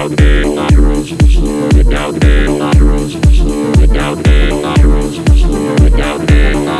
Without the